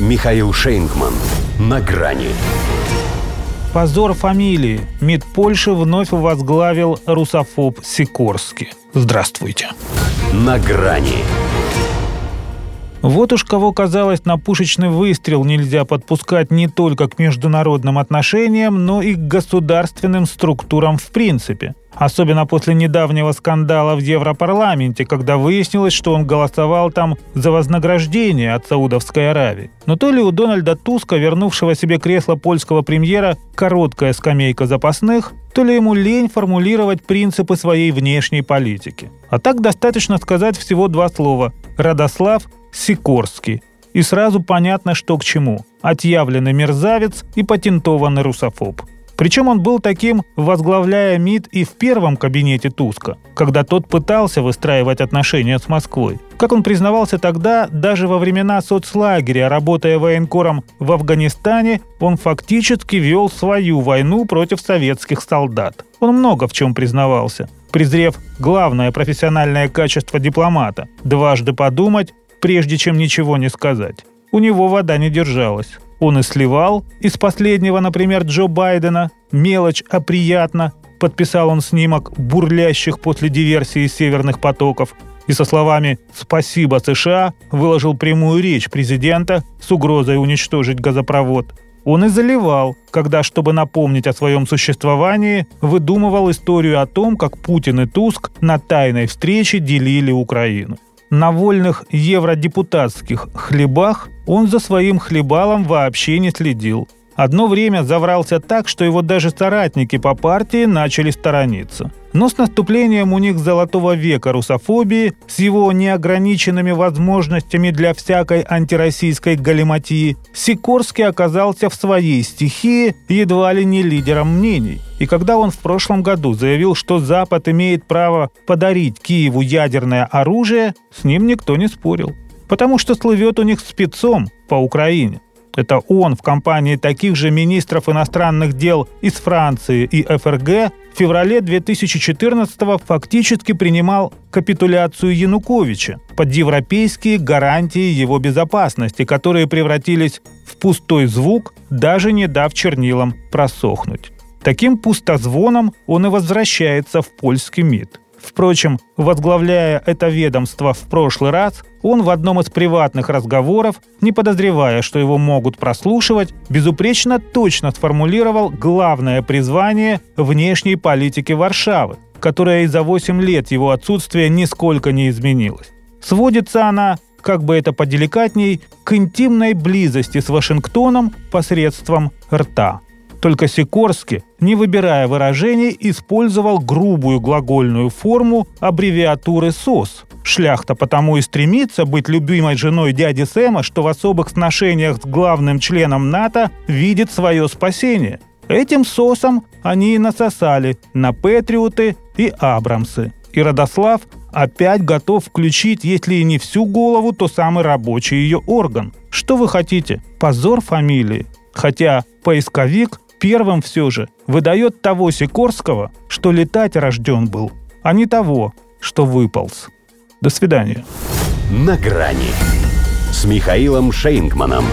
Михаил Шейнгман. На грани. Позор фамилии. МИД Польши вновь возглавил русофоб Сикорский. Здравствуйте. На грани. Вот уж кого казалось на пушечный выстрел нельзя подпускать не только к международным отношениям, но и к государственным структурам в принципе. Особенно после недавнего скандала в Европарламенте, когда выяснилось, что он голосовал там за вознаграждение от Саудовской Аравии. Но то ли у Дональда Туска, вернувшего себе кресло польского премьера, короткая скамейка запасных, то ли ему лень формулировать принципы своей внешней политики. А так достаточно сказать всего два слова – Радослав Сикорский. И сразу понятно, что к чему. Отъявленный мерзавец и патентованный русофоб. Причем он был таким, возглавляя МИД и в первом кабинете Туска, когда тот пытался выстраивать отношения с Москвой. Как он признавался тогда, даже во времена соцлагеря, работая военкором в Афганистане, он фактически вел свою войну против советских солдат. Он много в чем признавался, презрев главное профессиональное качество дипломата – дважды подумать, прежде чем ничего не сказать. У него вода не держалась. Он и сливал из последнего, например, Джо Байдена, мелочь, а приятно, подписал он снимок бурлящих после диверсии северных потоков и со словами «Спасибо, США» выложил прямую речь президента с угрозой уничтожить газопровод. Он и заливал, когда, чтобы напомнить о своем существовании, выдумывал историю о том, как Путин и Туск на тайной встрече делили Украину на вольных евродепутатских хлебах он за своим хлебалом вообще не следил. Одно время заврался так, что его даже соратники по партии начали сторониться. Но с наступлением у них золотого века русофобии, с его неограниченными возможностями для всякой антироссийской галиматии, Сикорский оказался в своей стихии едва ли не лидером мнений. И когда он в прошлом году заявил, что Запад имеет право подарить Киеву ядерное оружие, с ним никто не спорил. Потому что слывет у них спецом по Украине. Это он в компании таких же министров иностранных дел из Франции и ФРГ в феврале 2014 фактически принимал капитуляцию Януковича под европейские гарантии его безопасности, которые превратились в пустой звук, даже не дав чернилам просохнуть. Таким пустозвоном он и возвращается в польский МИД. Впрочем, возглавляя это ведомство в прошлый раз, он в одном из приватных разговоров, не подозревая, что его могут прослушивать, безупречно точно сформулировал главное призвание внешней политики Варшавы, которая и за 8 лет его отсутствия нисколько не изменилась. Сводится она, как бы это поделикатней, к интимной близости с Вашингтоном посредством рта – только Сикорский, не выбирая выражений, использовал грубую глагольную форму аббревиатуры СОС. Шляхта потому и стремится быть любимой женой дяди Сэма, что в особых сношениях с главным членом НАТО видит свое спасение. Этим сосом они и насосали на Патриоты и Абрамсы. И Родослав опять готов включить, если и не всю голову, то самый рабочий ее орган. Что вы хотите? Позор фамилии. Хотя поисковик первым все же выдает того Сикорского, что летать рожден был, а не того, что выполз. До свидания. На грани с Михаилом Шейнгманом.